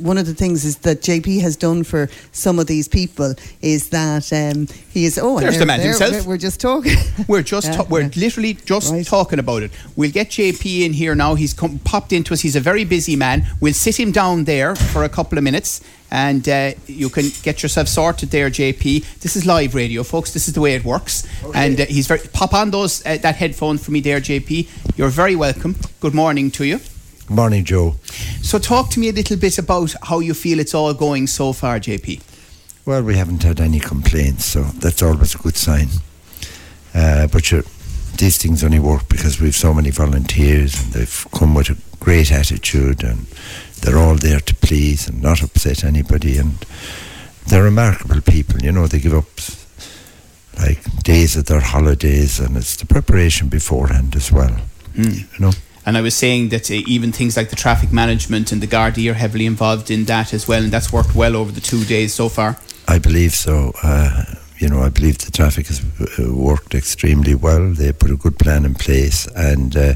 one of the things is that JP has done for some of these people is that um, he is. Oh, there's the man himself. We're, just talking. We're just yeah, ta- we're yeah. literally just right. talking about it. We'll get JP in here now. He's come, popped into us. He's a very busy man. We'll sit him down there for a couple of minutes. And uh, you can get yourself sorted there, JP. This is live radio, folks. This is the way it works. Okay. And uh, he's very pop on those uh, that headphone for me there, JP. You're very welcome. Good morning to you. Morning, Joe. So, talk to me a little bit about how you feel it's all going so far, JP. Well, we haven't had any complaints, so that's always a good sign. Uh, but sure, these things only work because we've so many volunteers and they've come with a great attitude and they're all there to please and not upset anybody. And they're remarkable people, you know, they give up like days of their holidays and it's the preparation beforehand as well, mm. you know. And I was saying that uh, even things like the traffic management and the Gardaí are heavily involved in that as well, and that's worked well over the two days so far. I believe so. Uh, you know, I believe the traffic has uh, worked extremely well. They put a good plan in place, and uh,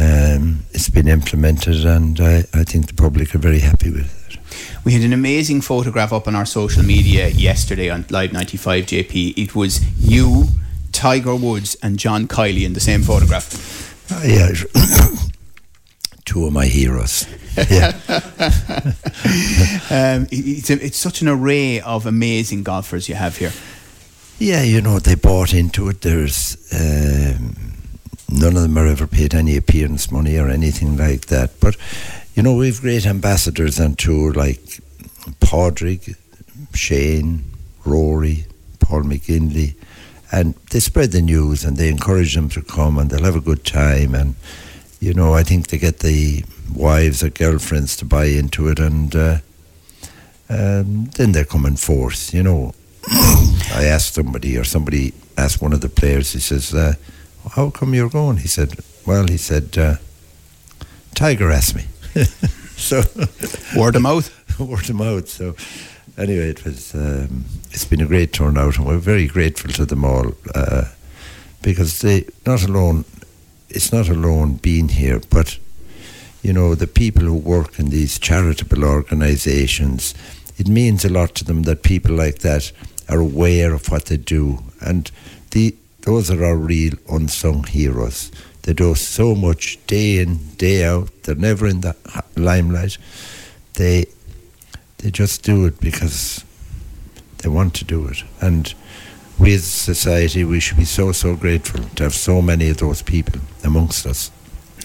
um, it's been implemented, and I, I think the public are very happy with it. We had an amazing photograph up on our social media yesterday on Live 95 JP. It was you, Tiger Woods, and John Kiely in the same photograph. Uh, yeah, two of my heroes. Yeah, um, it's, a, it's such an array of amazing golfers you have here. Yeah, you know they bought into it. There's um, none of them are ever paid any appearance money or anything like that. But you know we've great ambassadors on tour like Padraig, Shane, Rory, Paul McGinley and they spread the news and they encourage them to come and they'll have a good time. And you know I think they get the wives or girlfriends to buy into it and uh, um, then they come in force you know. I asked somebody or somebody asked one of the players he says uh, how come you're going? He said well he said uh, Tiger asked me. So word of mouth. Word of mouth. So anyway, it was um, it's been a great turnout, and we're very grateful to them all uh, because they not alone. It's not alone being here, but you know the people who work in these charitable organisations. It means a lot to them that people like that are aware of what they do, and the those are our real unsung heroes. They do so much day in, day out. They're never in the limelight. They they just do it because they want to do it. And we as a society, we should be so, so grateful to have so many of those people amongst us.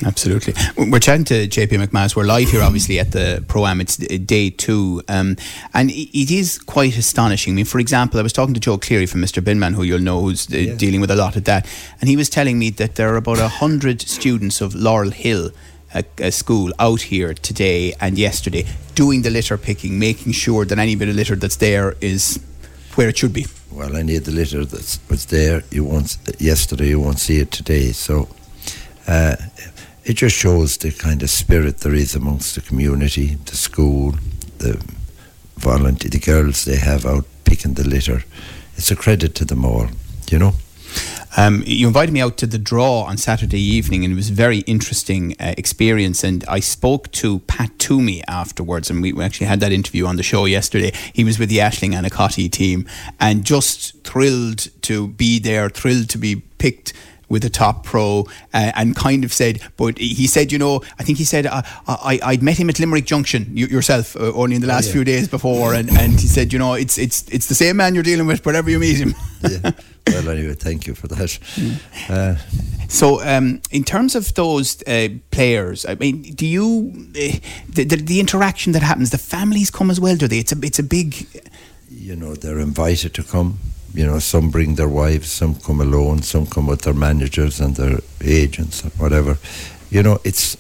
Absolutely. We're chatting to JP McManus. We're live here, obviously, at the Pro Am. It's day two. Um, and it is quite astonishing. I mean, for example, I was talking to Joe Cleary from Mr. Binman, who you'll know who's uh, yeah. dealing with a lot of that. And he was telling me that there are about 100 students of Laurel Hill a, a, school out here today and yesterday doing the litter picking, making sure that any bit of litter that's there is where it should be. Well, any of the litter that was there, you won't yesterday, you won't see it today. So uh, it just shows the kind of spirit there is amongst the community, the school, the volunteer, the girls they have out picking the litter. It's a credit to them all, you know. Um, you invited me out to the draw on Saturday evening, and it was a very interesting uh, experience. And I spoke to Pat Toomey afterwards, and we actually had that interview on the show yesterday. He was with the Ashling Anacotti team, and just thrilled to be there, thrilled to be picked with a top pro uh, and kind of said, but he said, you know, I think he said, uh, I, I'd met him at Limerick Junction you, yourself uh, only in the last oh, yeah. few days before, and, and he said, you know, it's it's it's the same man you're dealing with wherever you meet him. yeah. Well, anyway, thank you for that. Mm. so, um, in terms of those uh, players, I mean, do you uh, the, the, the interaction that happens? The families come as well, do they? It's a it's a big. You know, they're invited to come you know, some bring their wives, some come alone, some come with their managers and their agents or whatever. You know, it's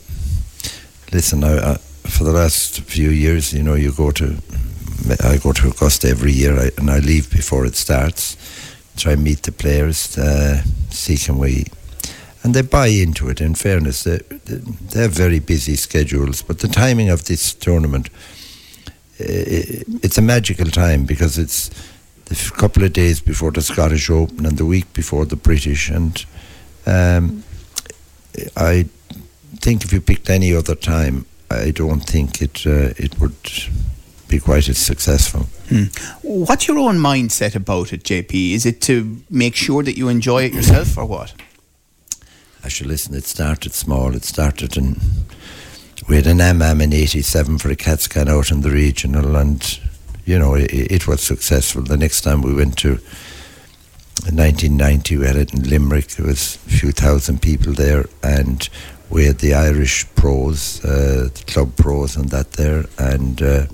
listen. I, I, for the last few years, you know, you go to I go to Augusta every year, I, and I leave before it starts. Try and meet the players, uh, see can we, and they buy into it. In fairness, they, they have very busy schedules, but the timing of this tournament, it's a magical time because it's a couple of days before the Scottish Open and the week before the British. And um, I think if you picked any other time, I don't think it uh, it would be quite as successful. Hmm. What's your own mindset about it, JP? Is it to make sure that you enjoy it yourself, or what? Actually, listen, it started small. It started in we had an MM in '87 for a CAT scan out in the regional, and you know it, it was successful. The next time we went to in 1990, we had it in Limerick. There was a few thousand people there, and we had the Irish pros, uh, the club pros, and that there, and. Uh,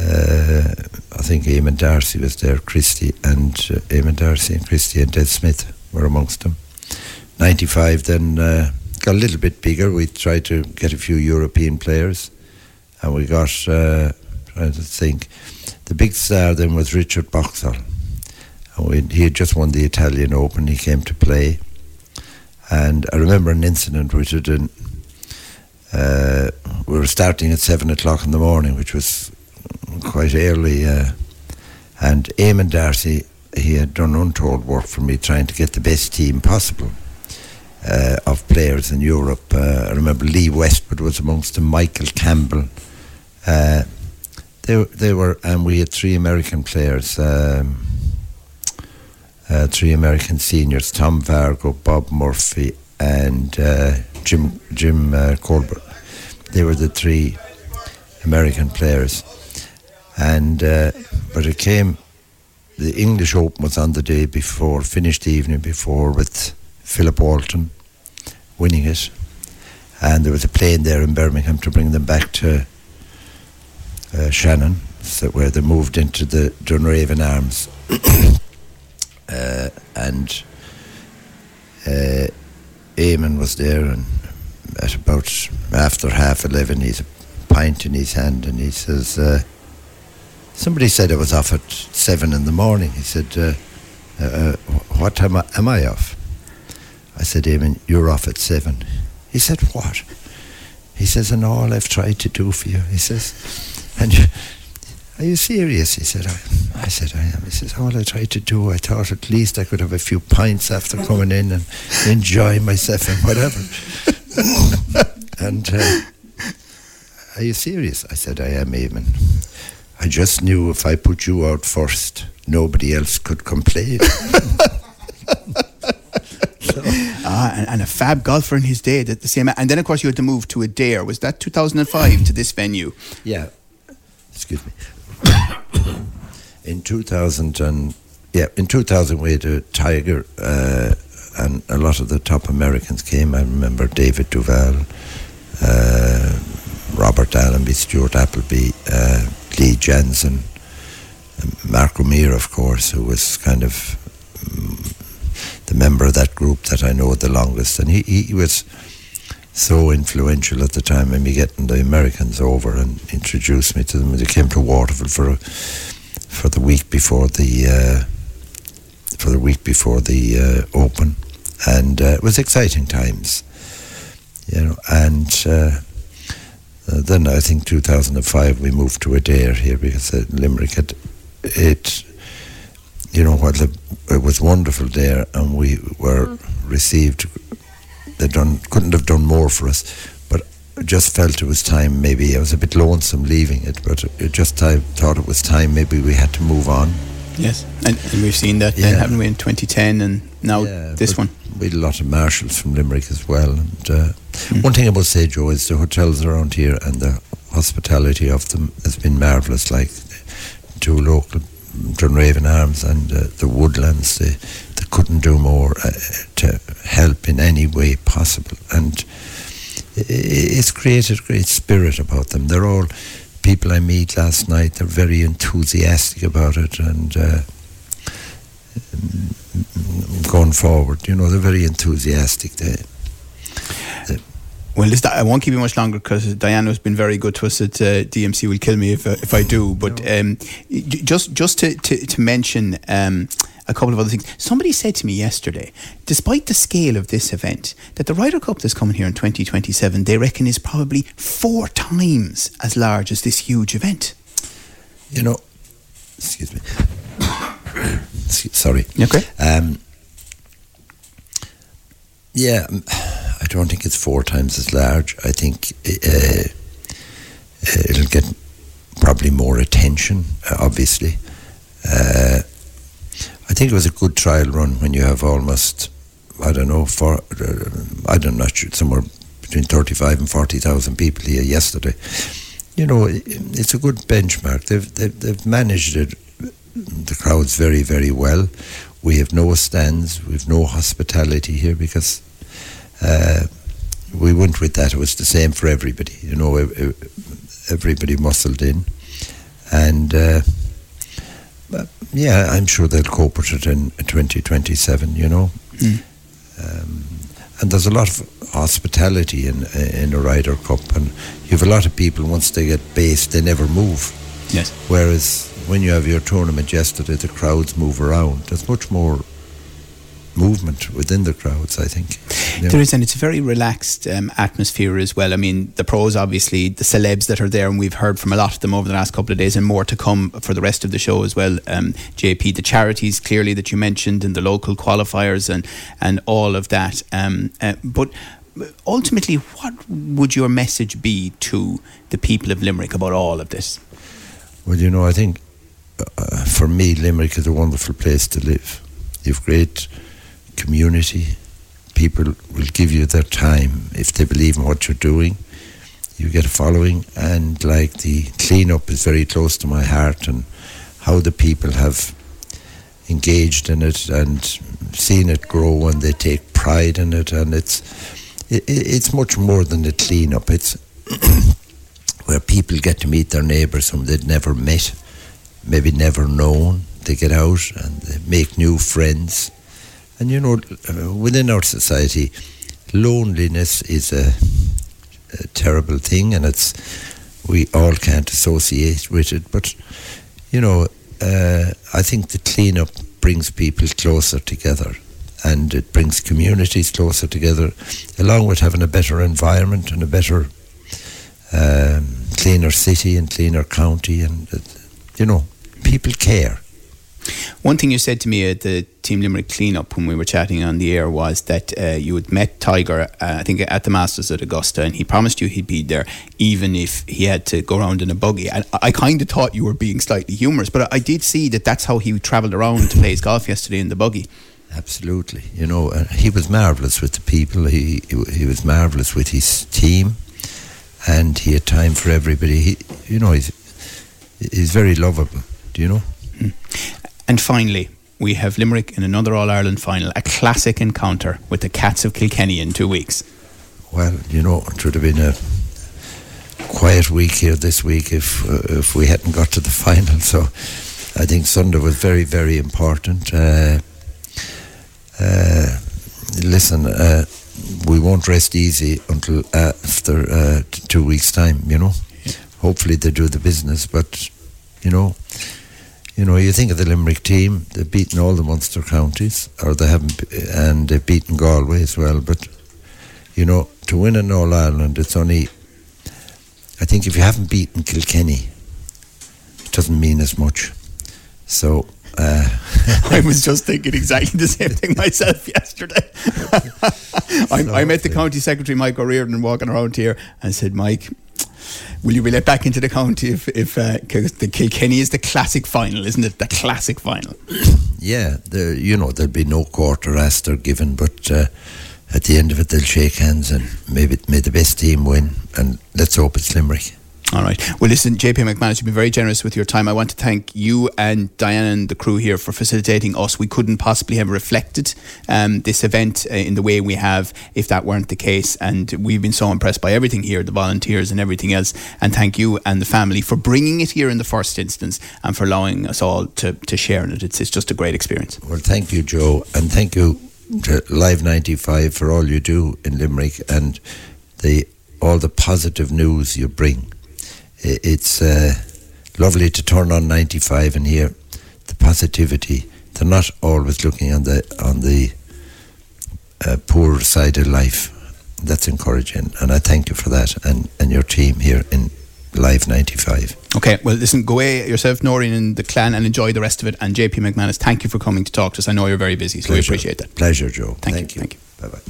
uh, I think Eamon Darcy was there, Christie and uh, Eamon Darcy and Christie and Des Smith were amongst them. 95 then uh, got a little bit bigger. We tried to get a few European players and we got, uh, trying to think, the big star then was Richard Boxall. And we, he had just won the Italian Open. He came to play. And I remember an incident which had uh, we were starting at seven o'clock in the morning, which was quite early. Uh, and Eamon Darcy, he had done untold work for me trying to get the best team possible uh, of players in Europe. Uh, I remember Lee Westwood was amongst them, Michael Campbell. Uh, they, they were, and we had three American players, um, uh, three American seniors: Tom Wargo, Bob Murphy, and uh, Jim Jim uh, Colbert. They were the three American players, and uh, but it came. The English Open was on the day before, finished the evening before with Philip Walton winning it, and there was a plane there in Birmingham to bring them back to uh, Shannon, so where they moved into the Dunraven Arms, uh, and uh, Eamon was there, and at about after half eleven, he's a pint in his hand, and he says, uh, "Somebody said I was off at seven in the morning." He said, uh, uh, "What time am I, am I off?" I said, Eamon, you're off at seven. He said, What? He says, And all I've tried to do for you. He says, And you, are you serious? He said, I, I said, I am. He says, All I tried to do, I thought at least I could have a few pints after coming in and enjoy myself and whatever. and uh, are you serious? I said, I am, Eamon. I just knew if I put you out first, nobody else could complain. Ah, and, and a fab golfer in his day, at the same. And then, of course, you had to move to a Adare. Was that 2005 to this venue? Yeah. Excuse me. in 2000 and yeah, in 2000 we had a Tiger, uh, and a lot of the top Americans came. I remember David Duval, uh, Robert Allenby, Stuart Appleby, uh, Janzen, Mark O'Meara, of course, who was kind of um, the member of that group that I know the longest, and he, he was so influential at the time in me getting the Americans over and introduced me to them. They came to Waterford for for the week before the uh, for the week before the uh, Open, and uh, it was exciting times, you know. And uh, then I think 2005 we moved to Adare here because uh, Limerick had it you know what it was wonderful there and we were mm. received they done couldn't have done more for us but I just felt it was time maybe I was a bit lonesome leaving it but it just time, thought it was time maybe we had to move on yes and, and we've seen that yeah. then haven't we in 2010 and now yeah, this one we had a lot of marshals from Limerick as well and uh, mm. one thing I will say Joe is the hotels around here and the hospitality of them has been marvellous like two local Dunraven Arms and uh, the Woodlands, they, they couldn't do more uh, to help in any way possible. And it's created a great spirit about them. They're all people I meet last night, they're very enthusiastic about it and uh, going forward, you know, they're very enthusiastic. They, they well, listen, I won't keep you much longer because Diana has been very good to us at uh, DMC. Will kill me if uh, if I do. But um, just just to to, to mention um, a couple of other things. Somebody said to me yesterday, despite the scale of this event, that the Ryder Cup that's coming here in 2027, they reckon is probably four times as large as this huge event. You know, excuse me. Sorry. Okay. Um, yeah, um, I don't think it's four times as large. I think uh, uh, it'll get probably more attention, uh, obviously. Uh, I think it was a good trial run when you have almost, I don't know, for I don't know, somewhere between thirty-five and forty thousand people here yesterday. You know, it's a good benchmark. They've they've, they've managed it, the crowds very very well. We have no stands, we have no hospitality here because uh, we went with that. It was the same for everybody. You know, ev- ev- everybody muscled in, and. Uh, yeah, I'm sure they'll cope with it in 2027, you know. Um, and there's a lot of hospitality in in a Ryder Cup, and you have a lot of people, once they get based, they never move. Yes. Whereas when you have your tournament yesterday, the crowds move around. There's much more movement within the crowds, I think. There is, and it's a very relaxed um, atmosphere as well. I mean, the pros, obviously, the celebs that are there, and we've heard from a lot of them over the last couple of days, and more to come for the rest of the show as well. Um, JP, the charities clearly that you mentioned, and the local qualifiers, and and all of that. Um, uh, but ultimately, what would your message be to the people of Limerick about all of this? Well, you know, I think uh, for me, Limerick is a wonderful place to live. You've great community. People will give you their time if they believe in what you're doing. You get a following, and like the cleanup is very close to my heart, and how the people have engaged in it and seen it grow, and they take pride in it, and it's it, it's much more than a cleanup. It's where people get to meet their neighbours whom they'd never met, maybe never known. They get out and they make new friends. And you know, uh, within our society, loneliness is a, a terrible thing, and it's we all can't associate with it. But you know, uh, I think the cleanup brings people closer together, and it brings communities closer together, along with having a better environment and a better um, cleaner city and cleaner county, and uh, you know, people care. One thing you said to me at the Team Limerick cleanup when we were chatting on the air was that uh, you had met Tiger, uh, I think, at the Masters at Augusta, and he promised you he'd be there even if he had to go around in a buggy. And I, I kind of thought you were being slightly humorous, but I, I did see that that's how he travelled around to play his golf yesterday in the buggy. Absolutely, you know, uh, he was marvelous with the people. He he, he was marvelous with his team, and he had time for everybody. He, you know, he's he's very lovable. Do you know? And finally, we have Limerick in another All Ireland final, a classic encounter with the Cats of Kilkenny in two weeks. Well, you know, it would have been a quiet week here this week if uh, if we hadn't got to the final. So I think Sunday was very, very important. Uh, uh, listen, uh, we won't rest easy until after uh, two weeks' time. You know, hopefully they do the business, but you know. You know, you think of the Limerick team, they've beaten all the Munster counties, or they haven't, and they've beaten Galway as well. But you know, to win an All Ireland, it's only. I think if you haven't beaten Kilkenny, it doesn't mean as much. So. Uh, I was just thinking exactly the same thing myself yesterday. I, I met the county secretary, Mike O'Riordan, walking around here and said, Mike, will you be let back into the county if, if uh, the Kilkenny is the classic final, isn't it? The classic final. yeah, you know, there'll be no quarter asked or given, but uh, at the end of it, they'll shake hands and maybe may the best team win. And let's hope it's Limerick. All right. Well, listen, JP McManus, you've been very generous with your time. I want to thank you and Diana and the crew here for facilitating us. We couldn't possibly have reflected um, this event uh, in the way we have if that weren't the case. And we've been so impressed by everything here, the volunteers and everything else. And thank you and the family for bringing it here in the first instance and for allowing us all to, to share in it. It's, it's just a great experience. Well, thank you, Joe, and thank you to Live 95 for all you do in Limerick and the all the positive news you bring it's uh, lovely to turn on 95 and hear the positivity. They're not always looking on the on the uh, poor side of life. That's encouraging, and I thank you for that and, and your team here in Live 95. Okay, well, listen, go away yourself, Noreen, and the clan, and enjoy the rest of it. And JP McManus, thank you for coming to talk to us. I know you're very busy, so Pleasure. we appreciate that. Pleasure, Joe. Thank, thank you. you. Thank you. Bye bye.